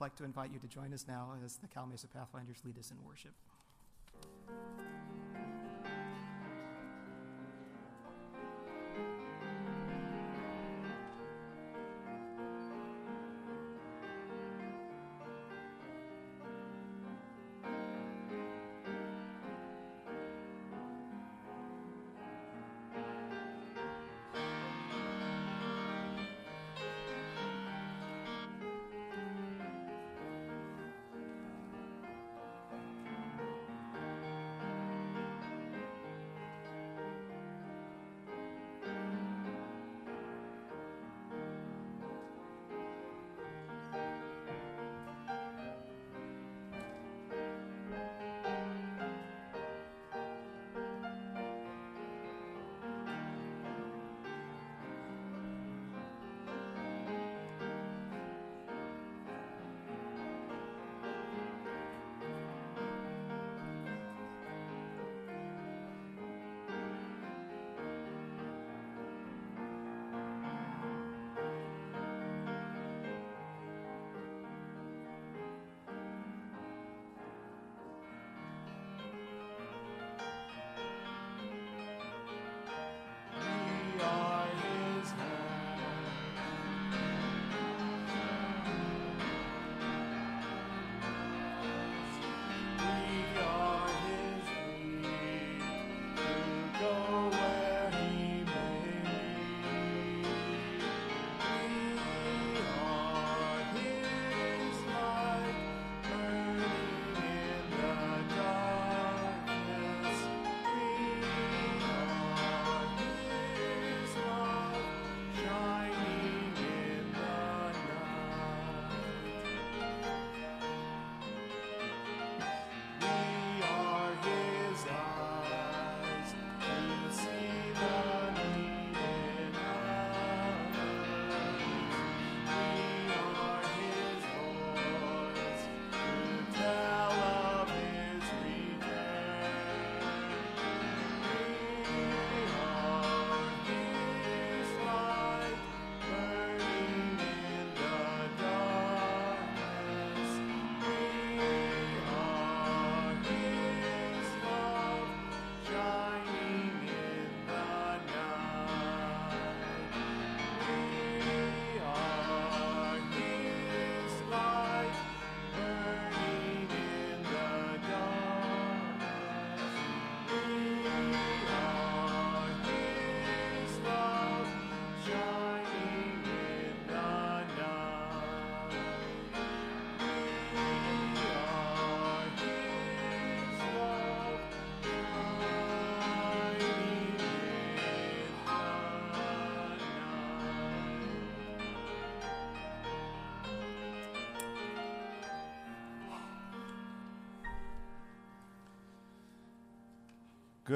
like to invite you to join us now as the Calamasa Pathfinders lead us in worship.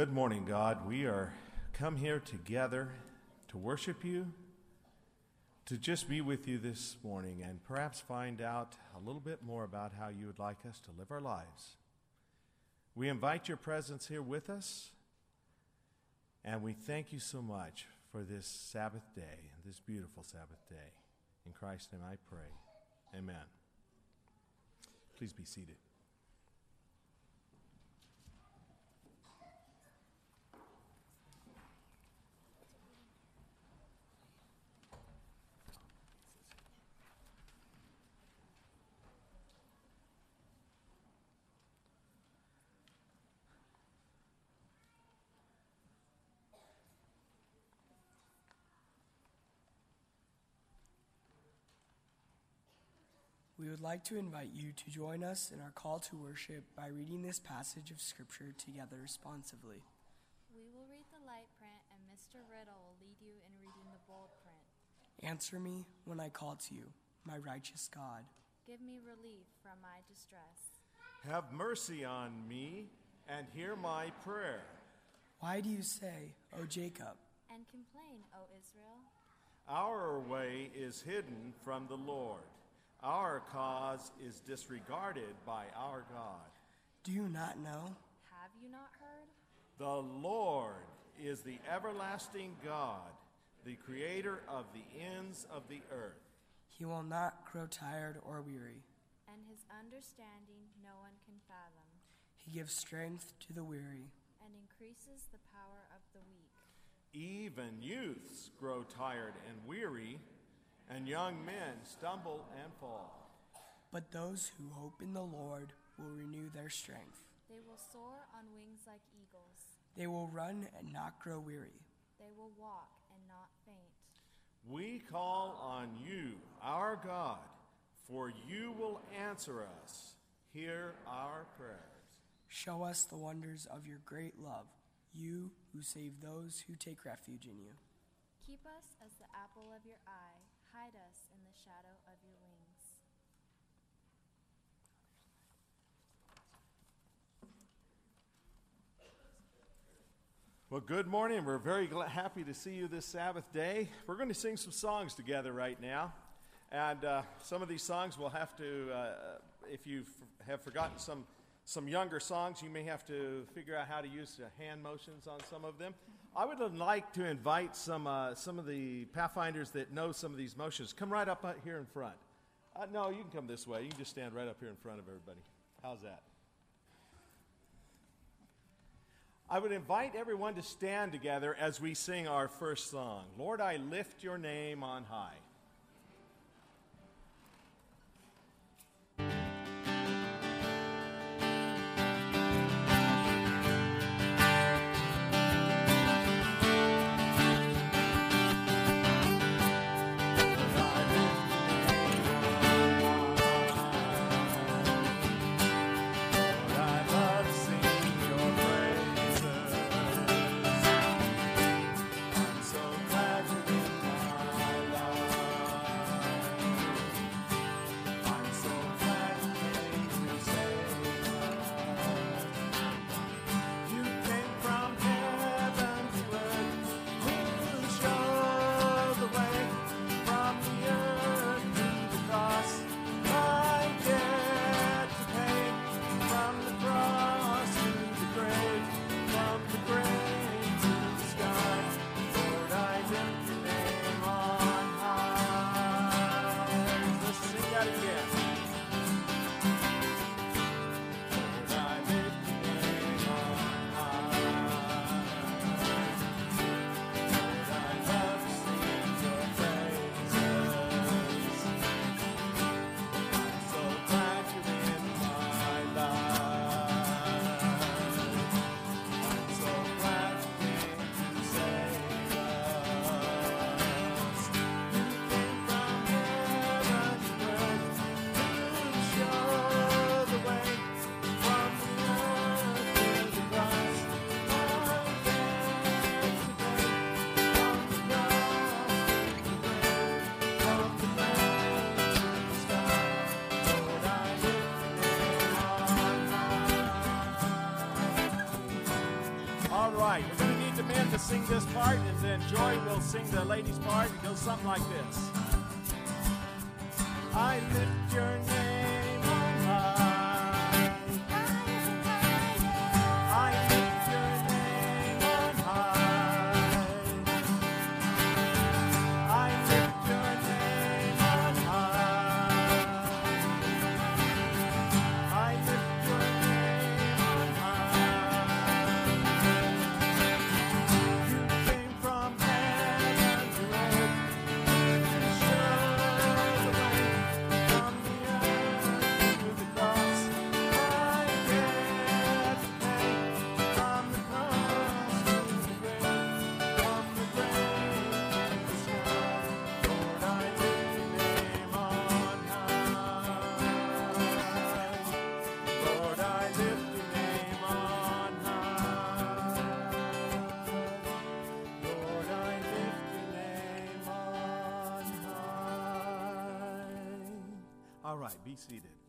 Good morning, God. We are come here together to worship you, to just be with you this morning, and perhaps find out a little bit more about how you would like us to live our lives. We invite your presence here with us, and we thank you so much for this Sabbath day, this beautiful Sabbath day. In Christ's name I pray. Amen. Please be seated. We would like to invite you to join us in our call to worship by reading this passage of Scripture together responsively. We will read the light print, and Mr. Riddle will lead you in reading the bold print. Answer me when I call to you, my righteous God. Give me relief from my distress. Have mercy on me and hear my prayer. Why do you say, O Jacob? And complain, O Israel? Our way is hidden from the Lord. Our cause is disregarded by our God. Do you not know? Have you not heard? The Lord is the everlasting God, the creator of the ends of the earth. He will not grow tired or weary. and his understanding no one can fathom, He gives strength to the weary. and increases the power of the weak. Even youths grow tired and weary, and young men stumble and fall. But those who hope in the Lord will renew their strength. They will soar on wings like eagles. They will run and not grow weary. They will walk and not faint. We call on you, our God, for you will answer us. Hear our prayers. Show us the wonders of your great love, you who save those who take refuge in you. Keep us as the apple of your eye. Hide us in the shadow of your wings. Well, good morning. We're very gla- happy to see you this Sabbath day. We're going to sing some songs together right now. And uh, some of these songs we'll have to, uh, if you f- have forgotten some, some younger songs, you may have to figure out how to use hand motions on some of them. I would like to invite some, uh, some of the Pathfinders that know some of these motions. Come right up uh, here in front. Uh, no, you can come this way. You can just stand right up here in front of everybody. How's that? I would invite everyone to stand together as we sing our first song Lord, I lift your name on high. Joy will sing the ladies' part. It goes something like right, be seated.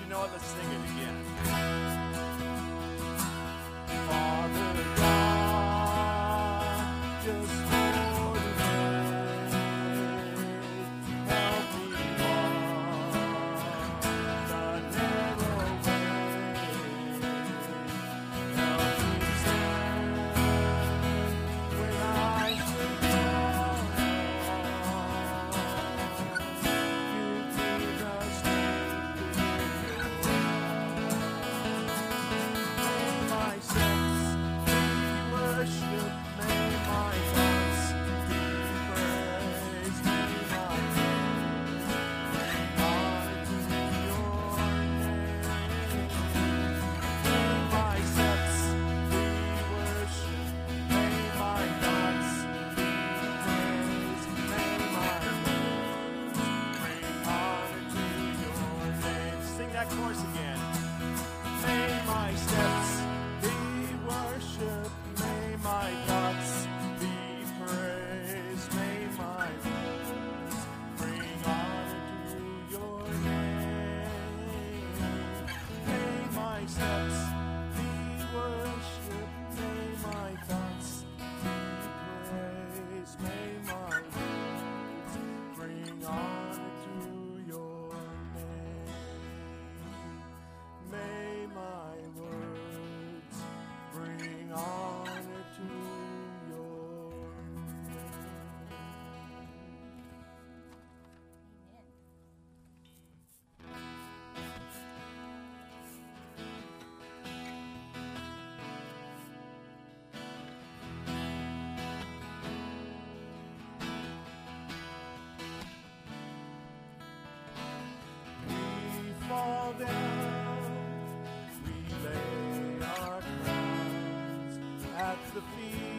you know what? Let's sing it again. Father God, just. the feet.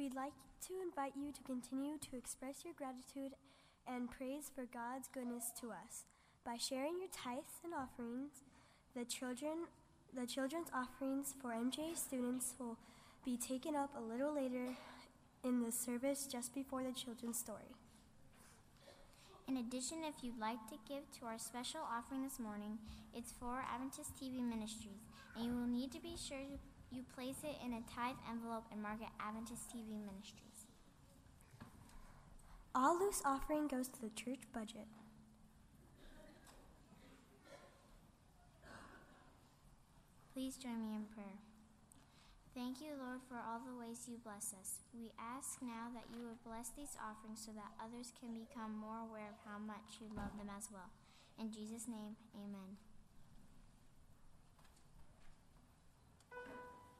We'd like to invite you to continue to express your gratitude and praise for God's goodness to us by sharing your tithes and offerings. The children, the children's offerings for MJ students will be taken up a little later in the service just before the children's story. In addition, if you'd like to give to our special offering this morning, it's for Adventist TV Ministries, and you will need to be sure you place it in a tithe envelope and mark it Adventist TV Ministries. All loose offering goes to the church budget. Please join me in prayer. Thank you, Lord, for all the ways you bless us. We ask now that you would bless these offerings so that others can become more aware of how much you love them as well. In Jesus' name, amen.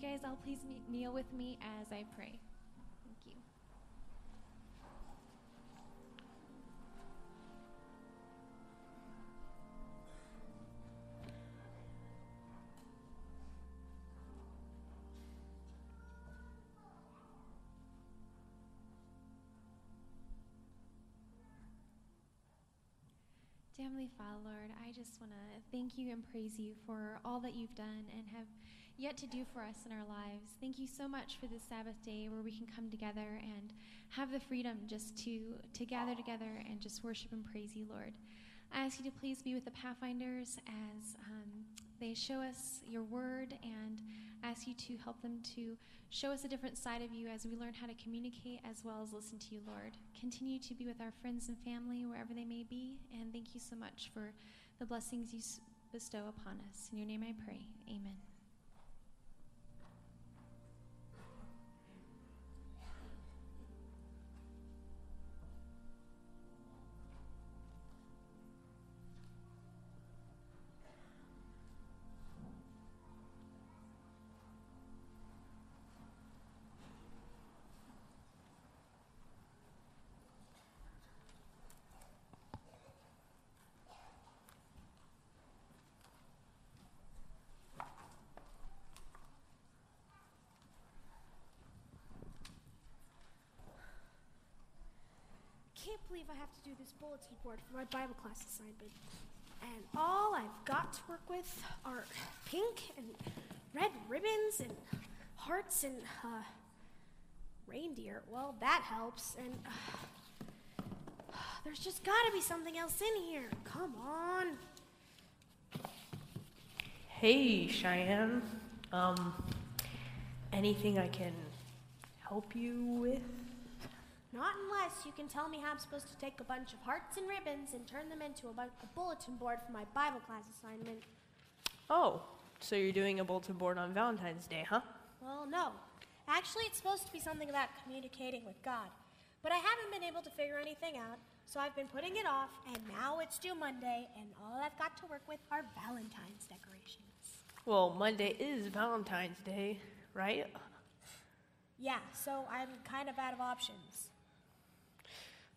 guys all please kneel with me as I pray. Thank you. Heavenly Father, Lord, I just want to thank you and praise you for all that you've done and have yet to do for us in our lives. Thank you so much for this Sabbath day where we can come together and have the freedom just to, to gather together and just worship and praise you, Lord. I ask you to please be with the Pathfinders as um, they show us your word and ask you to help them to show us a different side of you as we learn how to communicate as well as listen to you, Lord. Continue to be with our friends and family wherever they may be, and thank you so much for the blessings you bestow upon us. In your name I pray. Amen. Believe I have to do this bulletin board for my Bible class assignment. And all I've got to work with are pink and red ribbons and hearts and uh, reindeer. Well, that helps. And uh, there's just got to be something else in here. Come on. Hey, Cheyenne. Um, anything I can help you with? Not unless you can tell me how I'm supposed to take a bunch of hearts and ribbons and turn them into a, bu- a bulletin board for my Bible class assignment. Oh, so you're doing a bulletin board on Valentine's Day, huh? Well, no. Actually, it's supposed to be something about communicating with God. But I haven't been able to figure anything out, so I've been putting it off, and now it's due Monday, and all I've got to work with are Valentine's decorations. Well, Monday is Valentine's Day, right? Yeah, so I'm kind of out of options.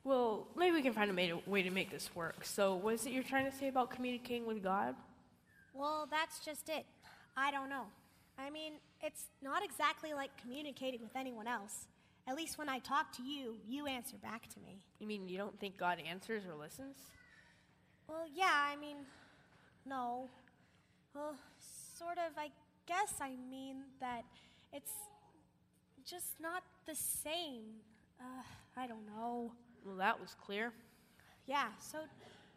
Well, maybe we can find a way to make this work. So, what is it you're trying to say about communicating with God? Well, that's just it. I don't know. I mean, it's not exactly like communicating with anyone else. At least when I talk to you, you answer back to me. You mean you don't think God answers or listens? Well, yeah, I mean, no. Well, sort of, I guess I mean that it's just not the same. Uh, I don't know. Well, that was clear. Yeah, so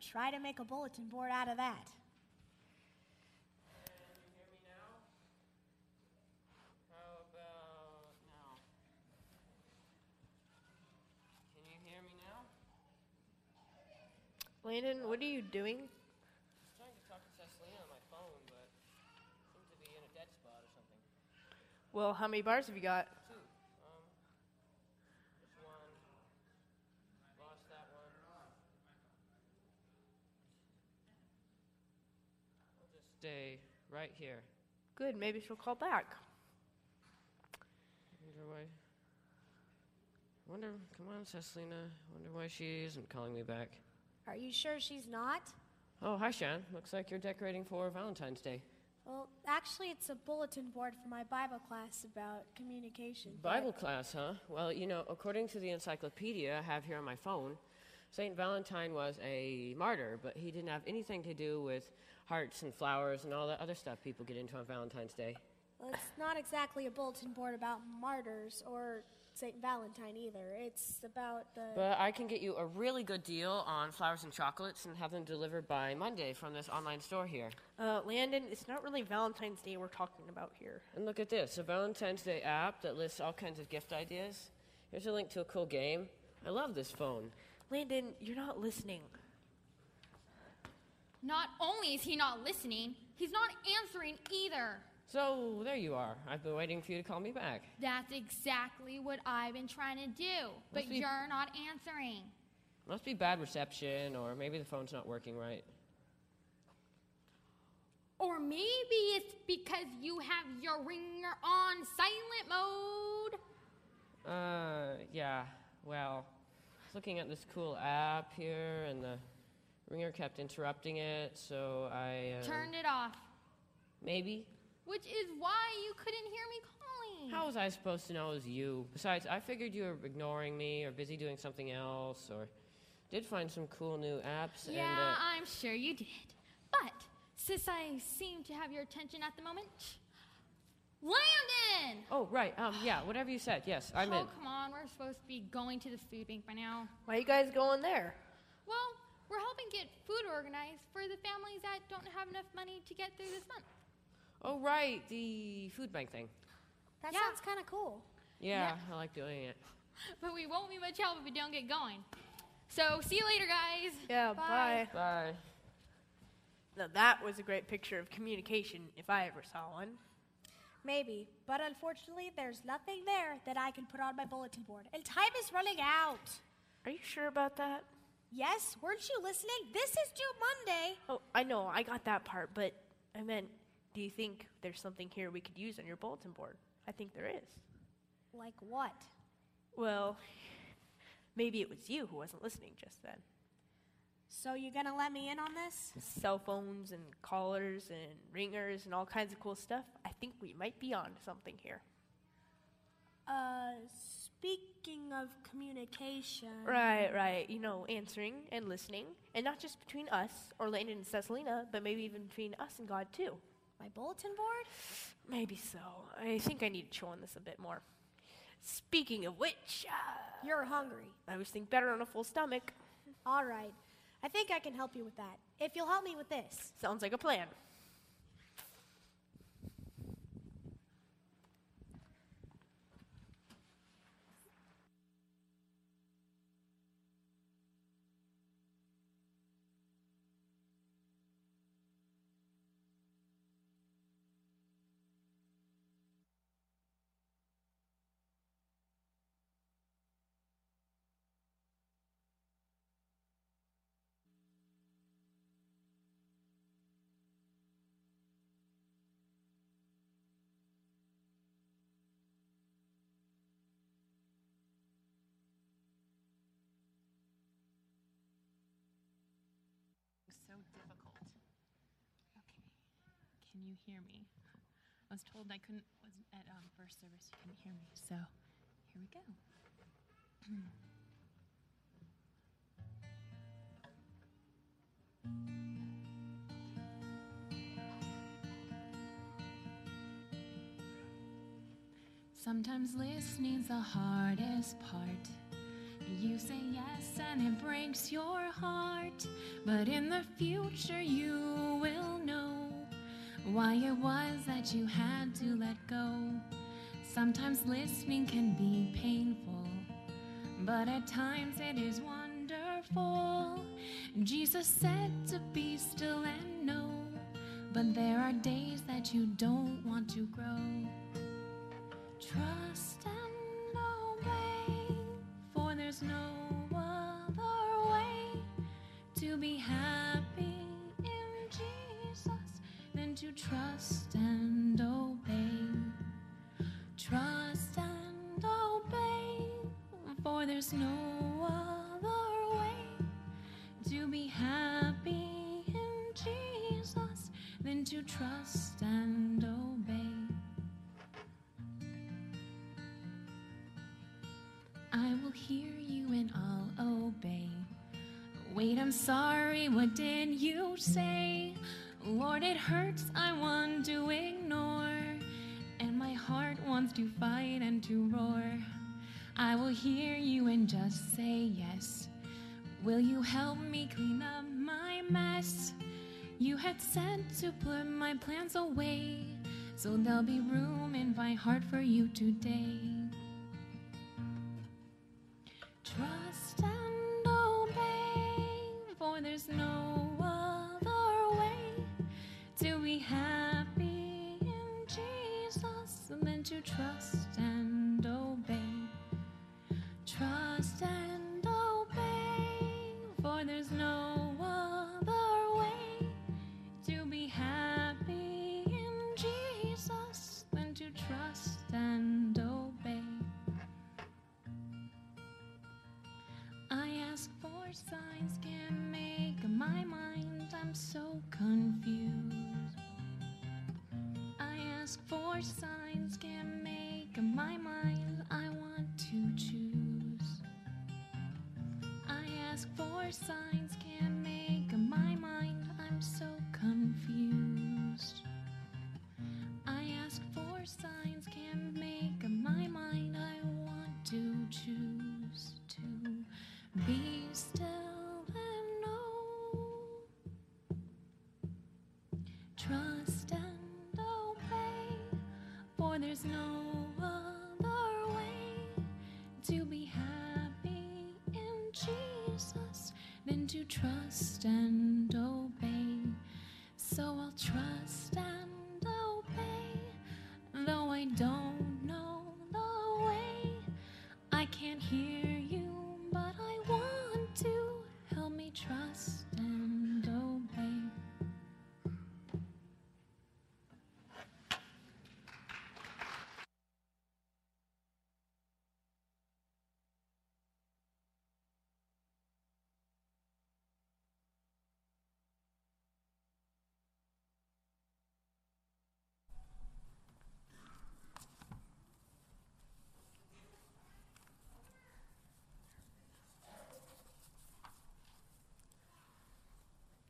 try to make a bulletin board out of that. How about now? Can you hear me now? Landon, what are you doing? I was trying to talk to Cecilina on my phone, but seemed to be in a dead spot or something. Well, how many bars have you got? Two. Um, this one. Lost that one. I'll just stay right here. Good, maybe she'll call back. Wonder why. Wonder. Come on, Cecilina. Wonder why she isn't calling me back. Are you sure she's not? Oh, hi, Shan. Looks like you're decorating for Valentine's Day. Well, actually, it's a bulletin board for my Bible class about communication. but- Bible class, huh? Well, you know, according to the encyclopedia I have here on my phone, St. Valentine was a martyr, but he didn't have anything to do with hearts and flowers and all that other stuff people get into on Valentine's Day. Well, it's not exactly a bulletin board about martyrs or St. Valentine either. It's about the. But I can get you a really good deal on flowers and chocolates and have them delivered by Monday from this online store here. Uh, Landon, it's not really Valentine's Day we're talking about here. And look at this a Valentine's Day app that lists all kinds of gift ideas. Here's a link to a cool game. I love this phone. Landon, you're not listening. Not only is he not listening, he's not answering either. So there you are. I've been waiting for you to call me back. That's exactly what I've been trying to do, but be- you're not answering. Must be bad reception, or maybe the phone's not working right. Or maybe it's because you have your ringer on silent mode. Uh, yeah. Well, I was looking at this cool app here, and the ringer kept interrupting it, so I. Uh, Turned it off. Maybe. Which is why you couldn't hear me calling. How was I supposed to know it was you? Besides, I figured you were ignoring me or busy doing something else, or did find some cool new apps. Yeah, and, uh, I'm sure you did. But since I seem to have your attention at the moment, Landon! Oh, right. Um, yeah, whatever you said. Yes, I'm oh, in. come on. We're supposed to be going to the food bank by now. Why are you guys going there? Well, we're helping get food organized for the families that don't have enough money to get through this month. Oh, right, the food bank thing. That Yeah. sounds kind of cool. Yeah, I like doing it. But we won't be much help if we don't get going. So, see you later, guys. Yeah, bye. Bye. Now that was a great picture of communication if I ever saw one. Maybe, but unfortunately, there's nothing there that I can put on my bulletin board, and time is running out. Are you sure about that? Yes, weren't you listening? This is due Monday. Oh, I know, I got that part, but I meant, do you think there's something here we could use on your bulletin board? I think there is. Like what? Well, maybe it was you who wasn't listening just then. So you gonna let me in on this? Cell phones and callers and ringers and all kinds of cool stuff. I think we might be on to something here. Uh, speaking of communication. Right, right. You know, answering and listening, and not just between us or Landon and Cecilina, but maybe even between us and God too. My bulletin board? Maybe so. I think I need to chew on this a bit more. Speaking of which, uh, You're hungry. I always think better on a full stomach. All right. I think I can help you with that. If you'll help me with this. Sounds like a plan. Difficult. Okay, can you hear me? I was told I couldn't was at um, first service. You couldn't hear me, so here we go. Sometimes listening's the hardest part. You say yes and it breaks your heart, but in the future you will know why it was that you had to let go. Sometimes listening can be painful, but at times it is wonderful. Jesus said to be still and know, but there are days that you don't want to grow. Trust and obey. Trust and obey, for there's no other way to be happy in Jesus than to trust and obey. I will hear you and I'll obey. Wait, I'm sorry, what did you say? Lord, it hurts, I want to ignore. And my heart wants to fight and to roar. I will hear you and just say yes. Will you help me clean up my mess? You had said to put my plans away, so there'll be room in my heart for you today. Trust and obey, for there's no other way to be happy to trust and obey. Trust and obey, for there's no other way to be happy in Jesus than to trust and obey. I ask for signs, can make my mind, I'm so confused. Ask for signs can make up my mind, I want to choose. I ask for signs can make my mind, I'm so confused. I ask for signs can make my mind, I want to choose to be still and know. Trust there's no other way to be happy in Jesus than to trust and obey. So I'll trust and obey, though I don't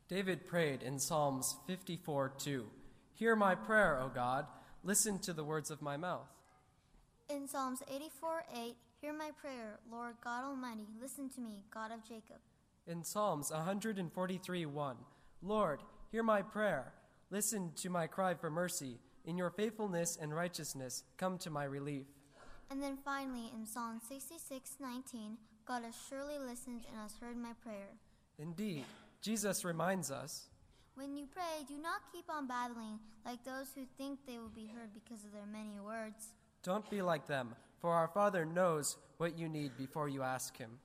David prayed in Psalms 54 2 Hear my prayer, O God, listen to the words of my mouth. In Psalms 84 8, hear my prayer, Lord God Almighty, listen to me, God of Jacob. In Psalms 143 1 Lord, hear my prayer, listen to my cry for mercy. In your faithfulness and righteousness, come to my relief. And then finally, in Psalm 66 19, God has surely listened and has heard my prayer. Indeed, Jesus reminds us When you pray, do not keep on babbling like those who think they will be heard because of their many words. don't be like them, for our Father knows what you need before you ask Him.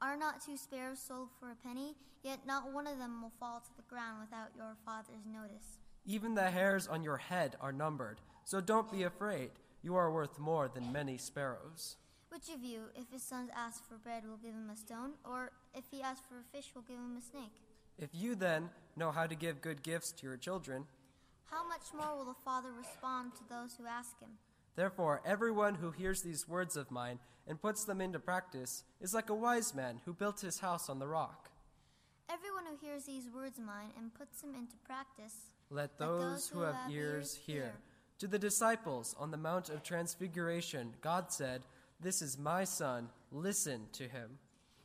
Are not two sparrows sold for a penny? Yet not one of them will fall to the ground without your Father's notice. Even the hairs on your head are numbered, so don't be afraid. You are worth more than many sparrows. Which of you, if his son asks for bread, will give him a stone? Or if he asks for a fish, will give him a snake? If you then know how to give good gifts to your children, How much more will the Father respond to those who ask him? therefore everyone who hears these words of mine and puts them into practice is like a wise man who built his house on the rock. Everyone who hears these words of mine and puts them into practice, Let those who have ears hear. To the disciples on the Mount of Transfiguration, God said, This is my son, listen to him.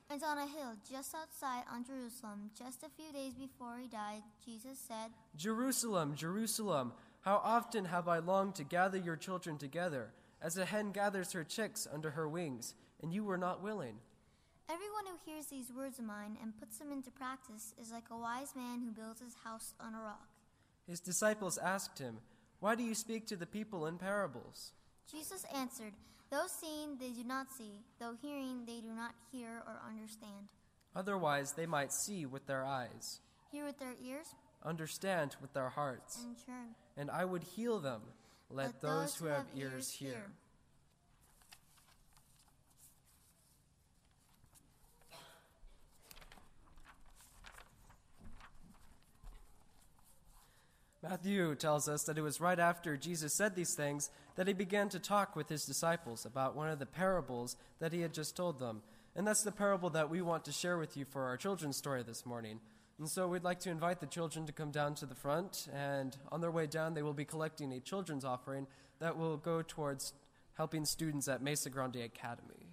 And on a hill just outside on Jerusalem, just a few days before he died, Jesus said, Jerusalem, Jerusalem, how often have I longed to gather your children together, as a hen gathers her chicks under her wings, and you were not willing. Everyone who hears these words of mine and puts them into practice is like a wise man who builds his house on a rock. His disciples asked him, Why do you speak to the people in parables? Jesus answered, Though seeing they do not see, though hearing they do not hear or understand. Otherwise, they might see with their eyes, Hear with their ears, understand with their hearts, and turn. and I would heal them. Let, those who have ears hear. Matthew tells us that it was right after Jesus said these things that he began to talk with his disciples about one of the parables that he had just told them. And that's the parable that we want to share with you for our children's story this morning. And so we'd like to invite the children to come down to the front, and on their way down, they will be collecting a children's offering that will go towards helping students at Mesa Grande Academy.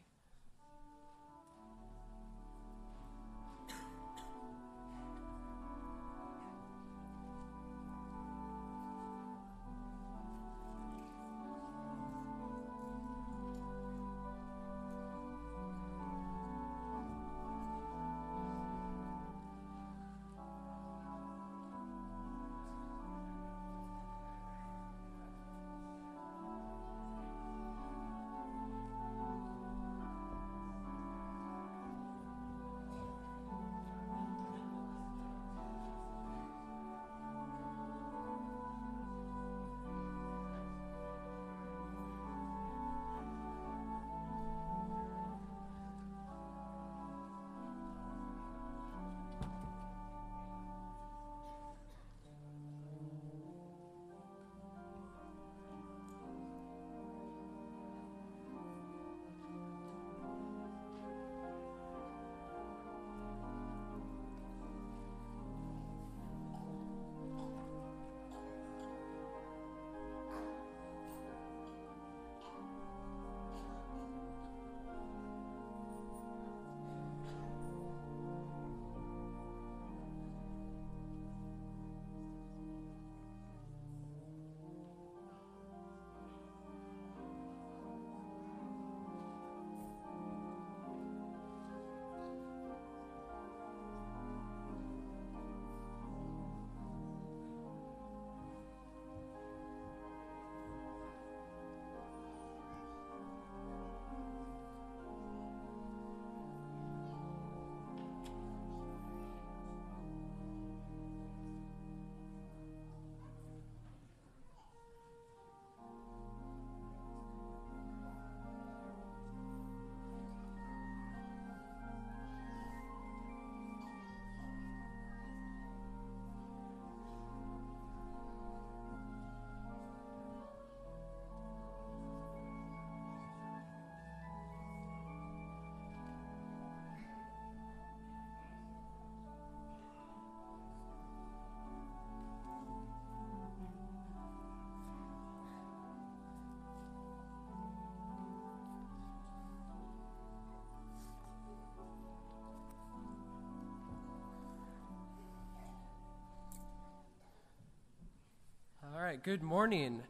Right, good morning.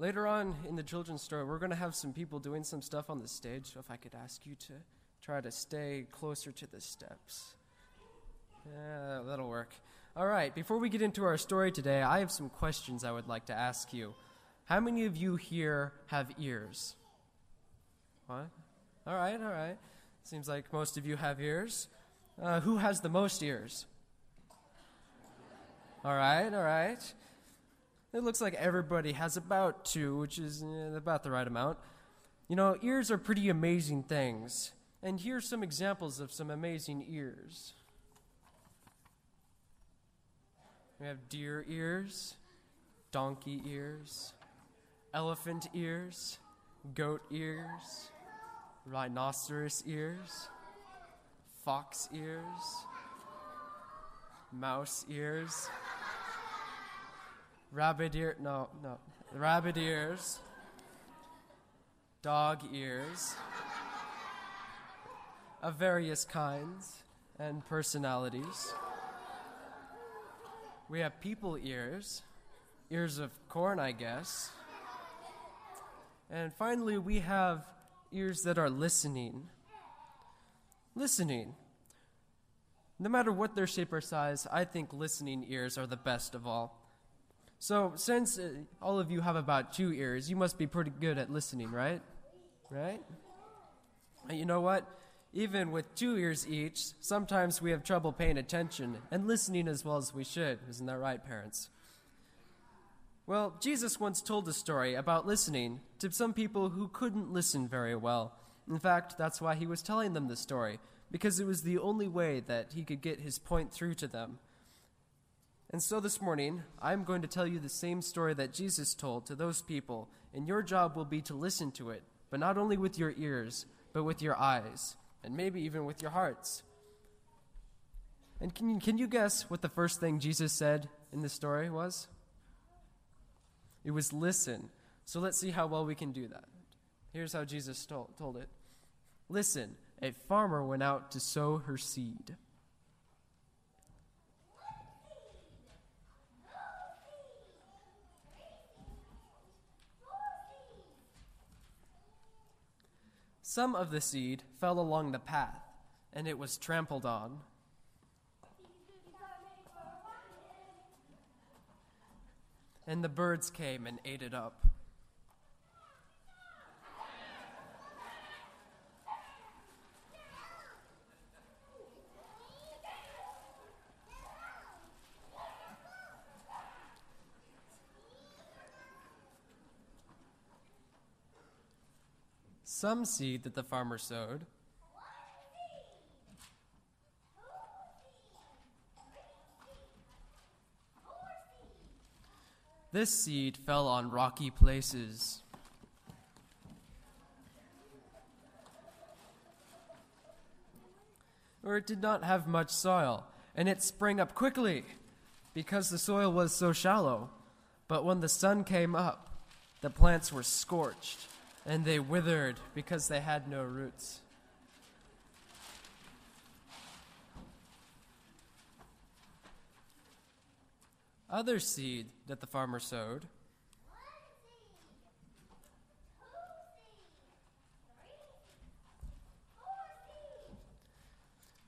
Later on in the children's story, we're going to have some people doing some stuff on the stage. So if I could ask you to try to stay closer to the steps. Yeah, that'll work. All right, before we get into our story today, I have some questions I would like to ask you. How many of you here have ears? What? All right, all right. Seems like most of you have ears. Uh, who has the most ears? All right, all right. It looks like everybody has about two, which is eh, about the right amount. You know, ears are pretty amazing things. And here's some examples of some amazing ears. We have deer ears, donkey ears, elephant ears, goat ears, rhinoceros ears, fox ears, mouse ears, rabbit ear, no, no, rabbit ears, dog ears of various kinds and personalities. We have people ears, ears of corn, I guess. And finally, we have ears that are listening. Listening. No matter what their shape or size, I think listening ears are the best of all. So, since uh, all of you have about two ears, you must be pretty good at listening, right? Right? And you know what? Even with two ears each, sometimes we have trouble paying attention and listening as well as we should. Isn't that right, parents? Well, Jesus once told a story about listening to some people who couldn't listen very well. In fact, that's why he was telling them the story, because it was the only way that he could get his point through to them. And so this morning, I'm going to tell you the same story that Jesus told to those people, and your job will be to listen to it, but not only with your ears, but with your eyes, and maybe even with your hearts. And can you, can you guess what the first thing Jesus said in the story was? It was listen. So let's see how well we can do that. Here's how Jesus told, told it Listen, a farmer went out to sow her seed. Some of the seed fell along the path, and it was trampled on. And the birds came and ate it up. Some seed that the farmer sowed This seed fell on rocky places. Where it did not have much soil, and it sprang up quickly because the soil was so shallow. But when the sun came up, the plants were scorched, and they withered because they had no roots. Other seed that the farmer sowed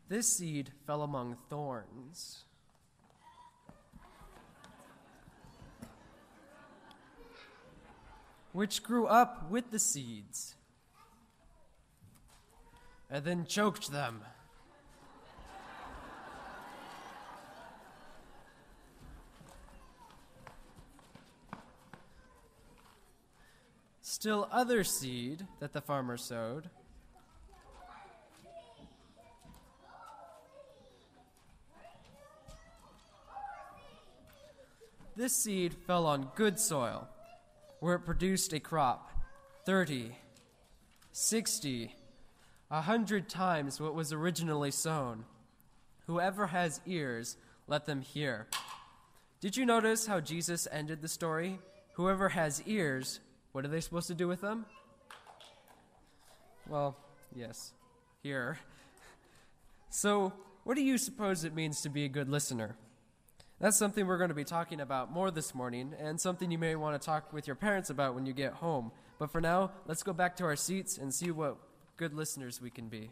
This seed fell among thorns. Which grew up with the seeds and then choked them. Still, other seed that the farmer sowed This seed fell on good soil, where it produced a crop 30, 60, a hundred times what was originally sown. Whoever has ears, let them hear. Did you notice how Jesus ended the story? Whoever has ears, what are they supposed to do with them? Well, yes, hear. So, what do you suppose it means to be a good listener? That's something we're going to be talking about more this morning, and something you may want to talk with your parents about when you get home. But for now, let's go back to our seats and see what good listeners we can be.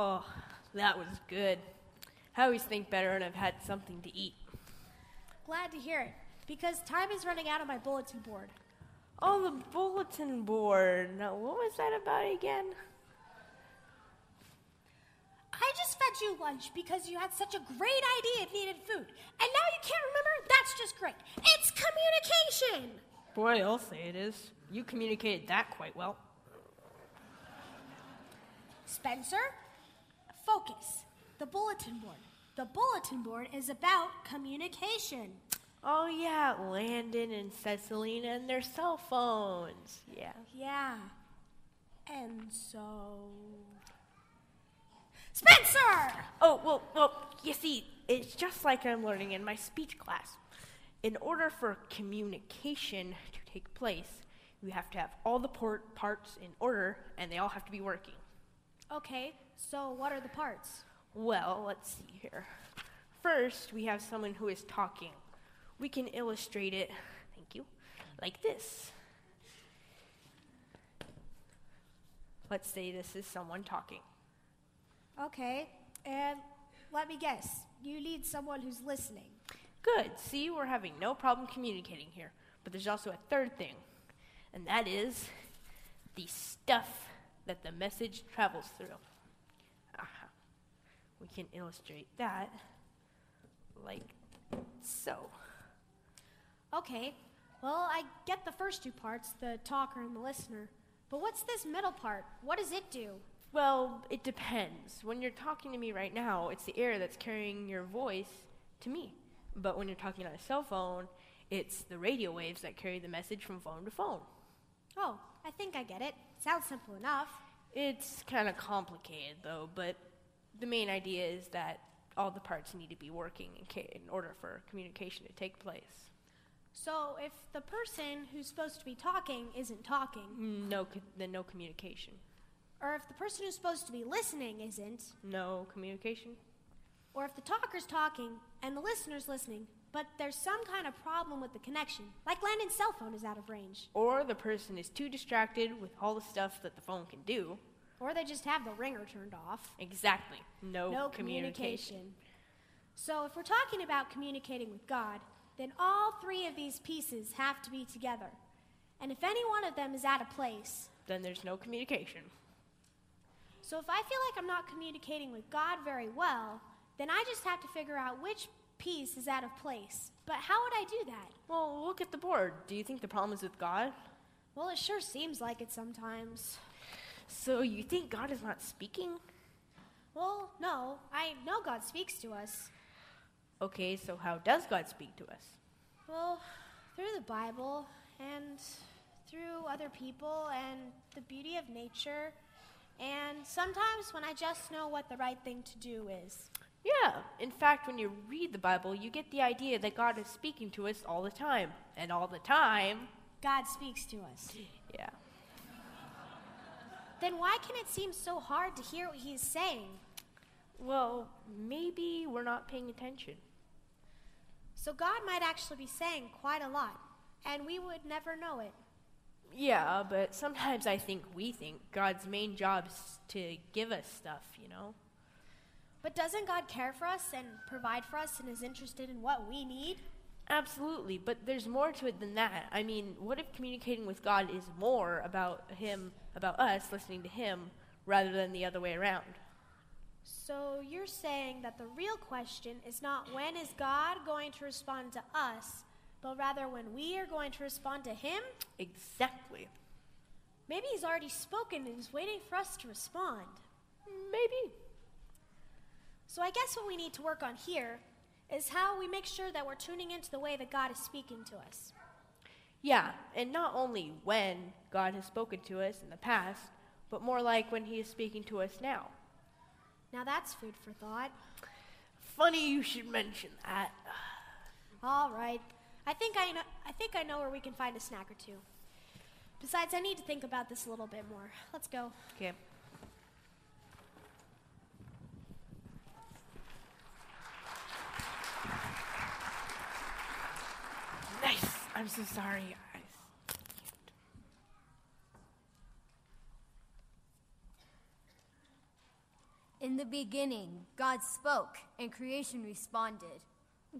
Oh, that was good. I always think better when I've had something to eat. Glad to hear it, because time is running out on my bulletin board. Oh, the bulletin board. Now, what was that about again? I just fed you lunch because you had such a great idea of needed food. And now you can't remember? That's just great. It's communication! Boy, I'll say it is. You communicated that quite well. Spencer, focus. The bulletin board. The bulletin board is about communication. Oh, yeah, Landon and Cecilina and their cell phones. Yeah. Yeah. And so. Spencer! Oh, well, well, you see, it's just like I'm learning in my speech class. In order for communication to take place, you have to have all the port parts in order and they all have to be working. Okay, so what are the parts? Well, let's see here. First, we have someone who is talking. We can illustrate it, thank you, like this. Let's say this is someone talking. Okay, and let me guess. You need someone who's listening. Good. See, we're having no problem communicating here. But there's also a third thing, and that is the stuff that the message travels through. We can illustrate that like so. Okay, well, I get the first two parts, the talker and the listener. But what's this middle part? What does it do? Well, it depends. When you're talking to me right now, it's the air that's carrying your voice to me. But when you're talking on a cell phone, it's the radio waves that carry the message from phone to phone. Oh, I think I get it. Sounds simple enough. It's kind of complicated, though, but the main idea is that all the parts need to be working in, ca- in order for communication to take place. So if the person who's supposed to be talking isn't talking, mm, No, co- then no communication. or if the person who's supposed to be listening isn't, No communication. or if the talker's talking and the listener's listening, but there's some kind of problem with the connection, like Landon's cell phone is out of range, Or the person is too distracted with all the stuff that the phone can do. Or they just have the ringer turned off. Exactly. No, no communication. So, if we're talking about communicating with God, then all three of these pieces have to be together. And if any one of them is out of place, Then there's no communication. so if I feel like I'm not communicating with God very well, then I just have to figure out which piece is out of place. But how would I do that? Well, look at the board. Do you think the problem is with God? Well, it sure seems like it sometimes. So you think God is not speaking? Well, no, I know God speaks to us. Okay, so how does God speak to us? Well, through the Bible and through other people and the beauty of nature, and sometimes when I just know what the right thing to do is. Yeah, in fact, when you read the Bible, you get the idea that God is speaking to us all the time. And all the time, God speaks to us. yeah. Then why can it seem so hard to hear what He's saying? Well, maybe we're not paying attention. So God might actually be saying quite a lot, and we would never know it. Yeah, but sometimes I think we think God's main job is to give us stuff, you know? But doesn't God care for us and provide for us and is interested in what we need? Absolutely, but there's more to it than that. I mean, what if communicating with God is more about Him, about us listening to Him, rather than the other way around? So you're saying that the real question is not when is God going to respond to us, but rather when we are going to respond to Him? Exactly. Maybe He's already spoken and is waiting for us to respond. Maybe. So I guess what we need to work on here is how we make sure that we're tuning into the way that God is speaking to us. Yeah, and not only when God has spoken to us in the past, but more like when He is speaking to us now. Now that's food for thought. Funny you should mention that. All right. I think I know, I think I know where we can find a snack or two. Besides, I need to think about this a little bit more. Let's go. Okay. I'm so sorry, guys. In the beginning, God spoke, and creation responded.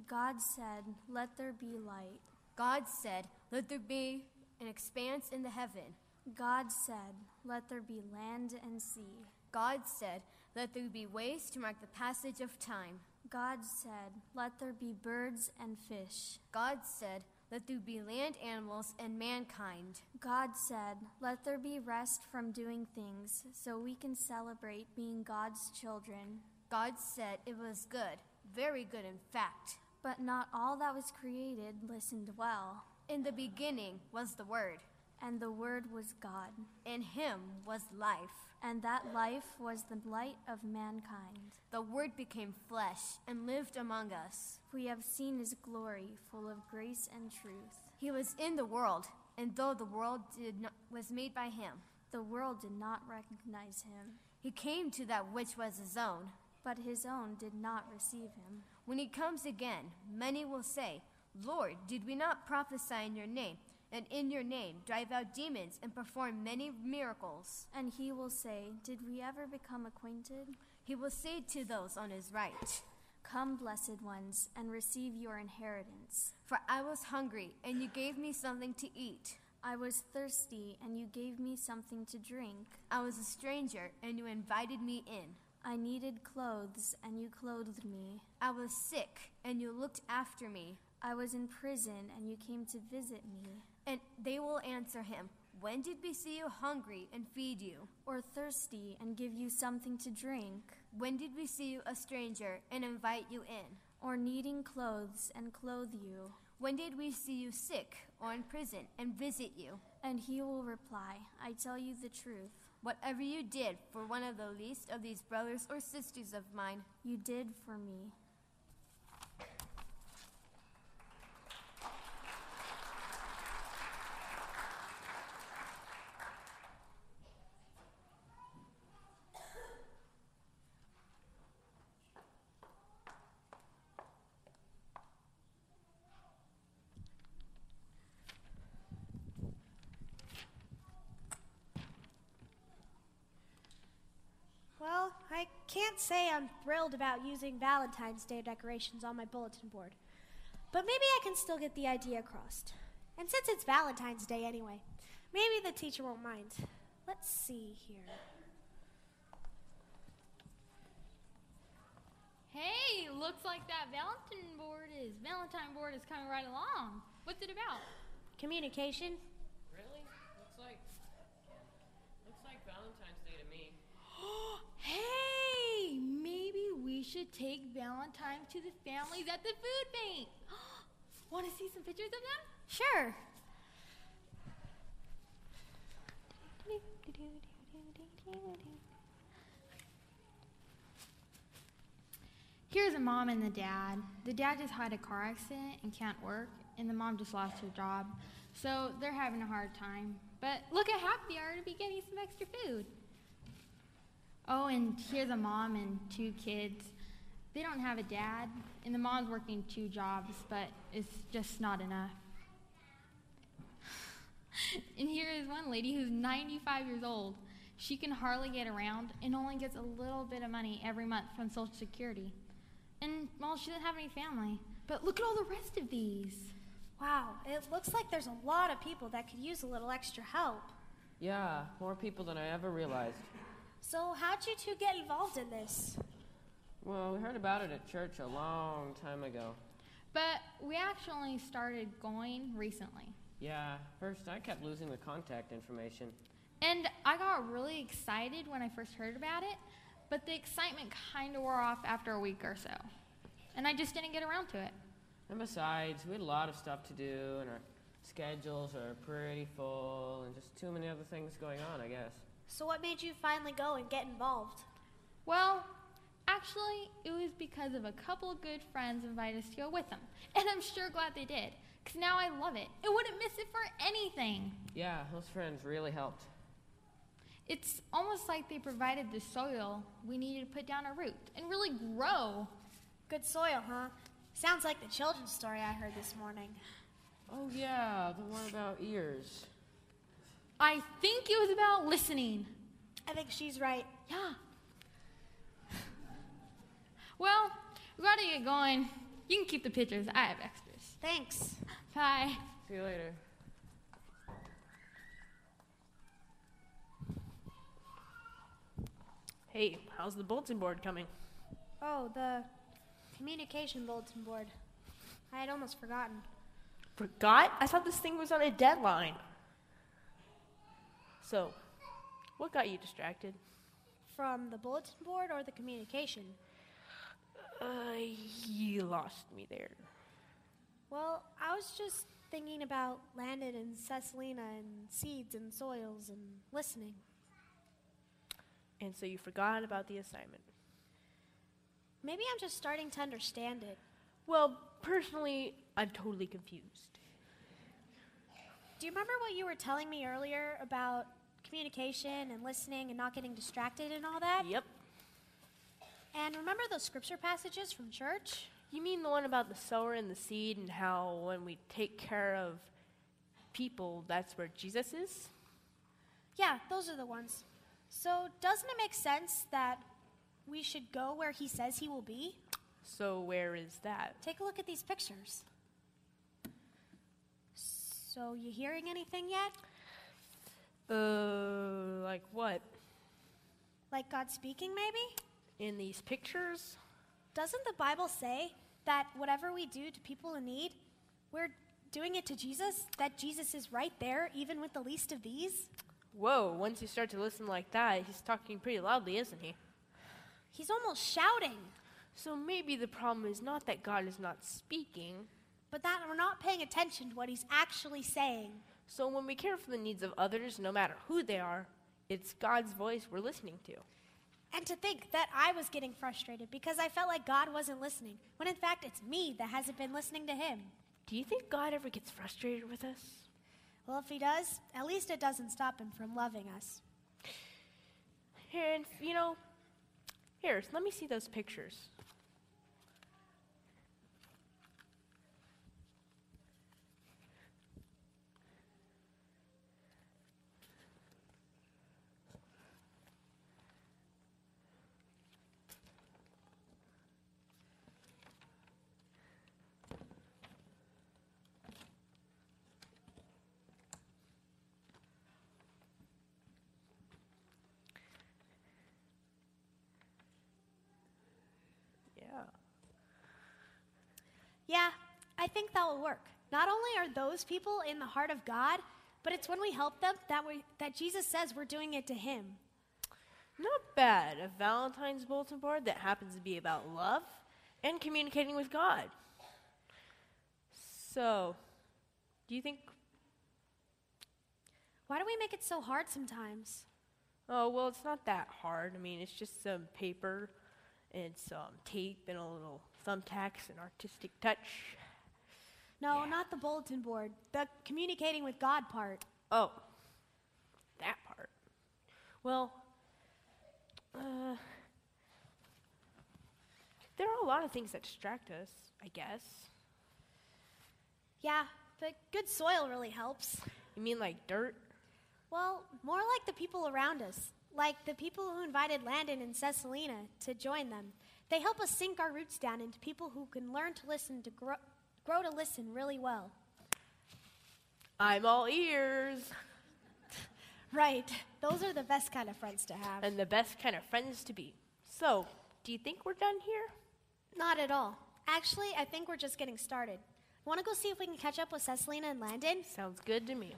God said, Let there be light. God said, Let there be an expanse in the heaven. God said, Let there be land and sea. God said, Let there be ways to mark the passage of time. God said, Let there be birds and fish. God said, Let there be land animals and mankind. God said, Let there be rest from doing things, so we can celebrate being God's children. God said it was good, very good in fact. But not all that was created listened well. In the beginning was the Word, and the Word was God. In him was life, and that life was the light of mankind. The Word became flesh and lived among us. We have seen his glory, full of grace and truth. He was in the world, and though the world did not, was made by him, the world did not recognize him. He came to that which was his own, but his own did not receive him. When he comes again, many will say, Lord, did we not prophesy in your name, and in your name drive out demons and perform many miracles? And he will say, Did we ever become acquainted? He will say to those on his right, Come, blessed ones, and receive your inheritance. For I was hungry, and you gave me something to eat. I was thirsty, and you gave me something to drink. I was a stranger, and you invited me in. I needed clothes, and you clothed me. I was sick, and you looked after me. I was in prison, and you came to visit me. And they will answer him, When did we see you hungry and feed you? Or thirsty and give you something to drink? When did we see you a stranger and invite you in? Or needing clothes and clothe you? When did we see you sick or in prison and visit you? And he will reply, I tell you the truth. Whatever you did for one of the least of these brothers or sisters of mine, you did for me. Well, I can't say I'm thrilled about using Valentine's Day decorations on my bulletin board. But maybe I can still get the idea across. And since it's Valentine's Day anyway, maybe the teacher won't mind. Let's see here. Hey, looks like that Valentine board is Valentine board is coming right along. What's it about? Communication. Really? Looks like looks like Valentine's Day to me. hey, maybe we should take Valentine to the families at the food bank. Want to see some pictures of them? Sure. Here's a mom and the dad. The dad just had a car accident and can't work, and the mom just lost her job. So they're having a hard time. But look how happy they are to be getting some extra food. Oh, and here's a mom and two kids. They don't have a dad, and the mom's working two jobs, but it's just not enough. and here is one lady who's 95 years old. She can hardly get around and only gets a little bit of money every month from Social Security. And, well, she doesn't have any family. But look at all the rest of these. Wow, it looks like there's a lot of people that could use a little extra help. Yeah, more people than I ever realized. So, how'd you two get involved in this? Well, we heard about it at church a long time ago. But we actually started going recently. Yeah, first I kept losing the contact information. And I got really excited when I first heard about it, but the excitement kind of wore off after a week or so. And I just didn't get around to it. And besides, we had a lot of stuff to do, and our schedules are pretty full, and just too many other things going on, I guess. So, what made you finally go and get involved? Well, actually, it was because of a couple of good friends invited us to go with them. And I'm sure glad they did, because now I love it. I wouldn't miss it for anything. Yeah, those friends really helped. It's almost like they provided the soil we needed to put down a root and really grow. Good soil, huh? Sounds like the children's story I heard this morning. Oh, yeah, the one about ears. I think it was about listening. I think she's right. Yeah. Well, we gotta get going. You can keep the pictures. I have extras. Thanks. Bye. See you later. Hey, how's the bulletin board coming? Oh, the communication bulletin board. I had almost forgotten. Forgot? I thought this thing was on a deadline. So, what got you distracted? From the bulletin board or the communication? Uh, you lost me there. Well, I was just thinking about Landon and Cecilina and seeds and soils and listening. And so you forgot about the assignment. Maybe I'm just starting to understand it. Well, personally, I'm totally confused. Do you remember what you were telling me earlier about communication and listening and not getting distracted and all that? Yep. And remember those scripture passages from church? You mean the one about the sower and the seed and how when we take care of people, that's where Jesus is? Yeah, those are the ones. So, doesn't it make sense that we should go where he says he will be? So, where is that? Take a look at these pictures. So, you hearing anything yet? Uh, like what? Like God speaking, maybe? In these pictures? Doesn't the Bible say that whatever we do to people in need, we're doing it to Jesus? That Jesus is right there, even with the least of these? Whoa, once you start to listen like that, he's talking pretty loudly, isn't he? He's almost shouting. So maybe the problem is not that God is not speaking, but that we're not paying attention to what he's actually saying. So when we care for the needs of others, no matter who they are, it's God's voice we're listening to. And to think that I was getting frustrated because I felt like God wasn't listening, when in fact it's me that hasn't been listening to him. Do you think God ever gets frustrated with us? Well, if he does, at least it doesn't stop him from loving us. And you know, here, let me see those pictures. Yeah, I think that will work. Not only are those people in the heart of God, but it's when we help them that we that Jesus says we're doing it to him. Not bad. A Valentine's bulletin board that happens to be about love and communicating with God. So, do you think Why do we make it so hard sometimes? Oh, well, it's not that hard. I mean, it's just some paper and some tape and a little thumbtacks and artistic touch. No, yeah. not the bulletin board. The communicating with God part. Oh, that part. Well, uh, there are a lot of things that distract us, I guess. Yeah, but good soil really helps. You mean like dirt? Well, more like the people around us, like the people who invited Landon and Cecilina to join them. They help us sink our roots down into people who can learn to listen to grow, grow to listen really well. I'm all ears. Right. Those are the best kind of friends to have. And the best kind of friends to be. So, do you think we're done here? Not at all. Actually, I think we're just getting started. Want to go see if we can catch up with Cecilina and Landon? Sounds good to me.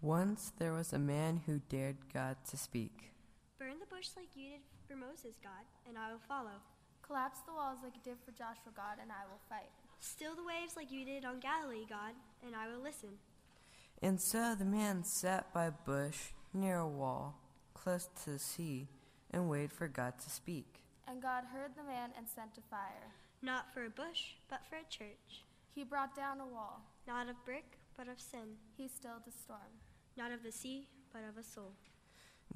Once there was a man who dared God to speak. Burn the bush like you did for Moses, God, and I will follow. Collapse the walls like you did for Joshua, God, and I will fight. Still the waves like you did on Galilee, God, and I will listen. And so the man sat by a bush near a wall, close to the sea, and waited for God to speak. And God heard the man and sent a fire. Not for a bush, but for a church. He brought down a wall. Not of brick, but of sin. He stilled the storm. Not of the sea, but of a soul.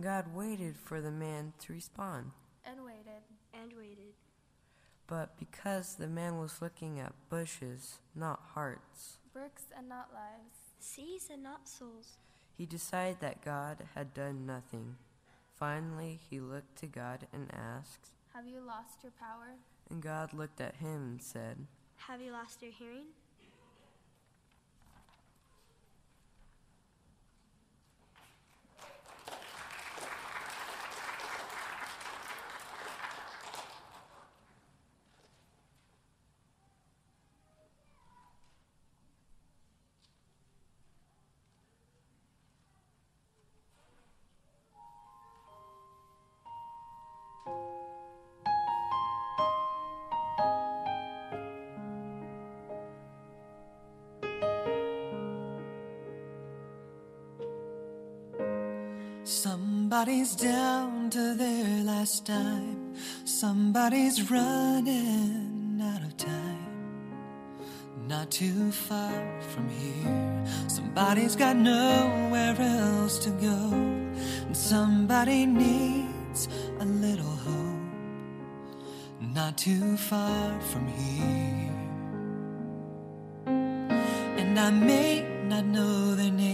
God waited for the man to respond. And waited. And waited. But because the man was looking at bushes, not hearts, bricks and not lives, seas and not souls, he decided that God had done nothing. Finally, he looked to God and asked, Have you lost your power? And God looked at him and said, Have you lost your hearing? Somebody's down to their last dime. Somebody's running out of time. Not too far from here. Somebody's got nowhere else to go. And somebody needs a little hope. Not too far from here. And I may not know their name.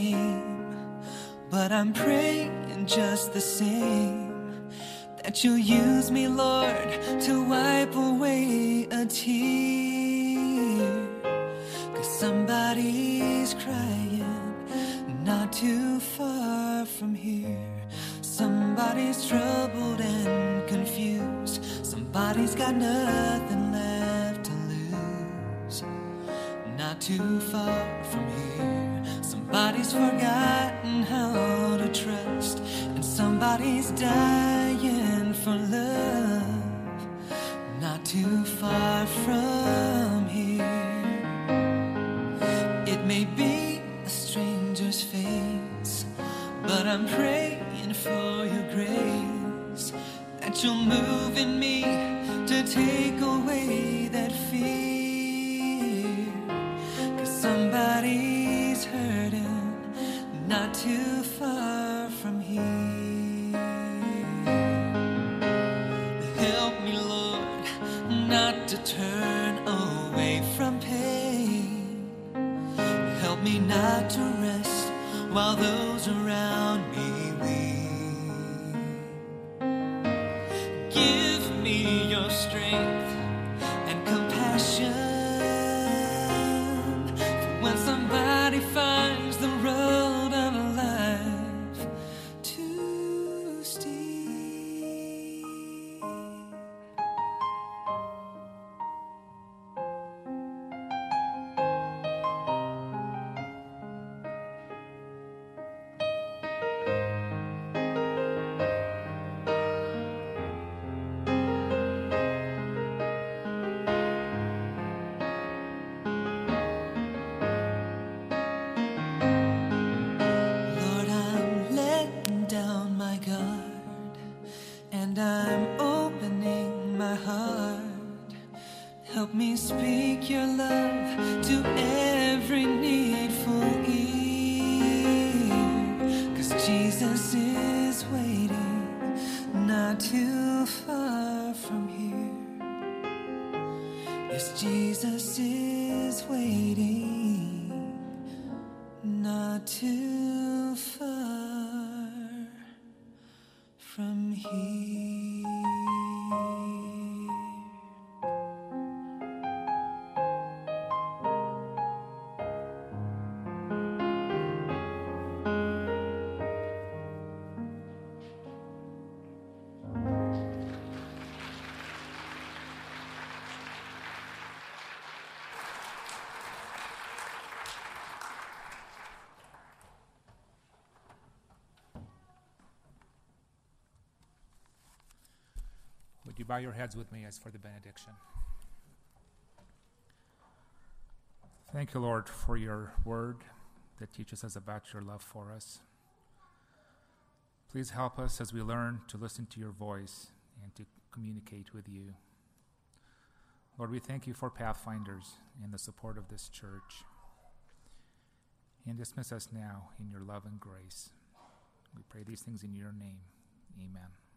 But I'm praying just the same that you'll use me, Lord, to wipe away a tear. Cause somebody's crying not too far from here. Somebody's troubled and confused. Somebody's got nothing left to lose. Not too far from here. Somebody's forgotten how to trust, and somebody's dying for love. Not too far from here. It may be a stranger's face, but I'm praying for your grace that you'll move in me to take away that fear. Not too far from here. Help me, Lord, not to turn away from pain. Help me not to rest while those around bow your heads with me as for the benediction? Thank you, Lord, for your word that teaches us about your love for us. Please help us as we learn to listen to your voice and to communicate with you. Lord, we thank you for Pathfinders and the support of this church. And dismiss us now in your love and grace. We pray these things in your name. Amen.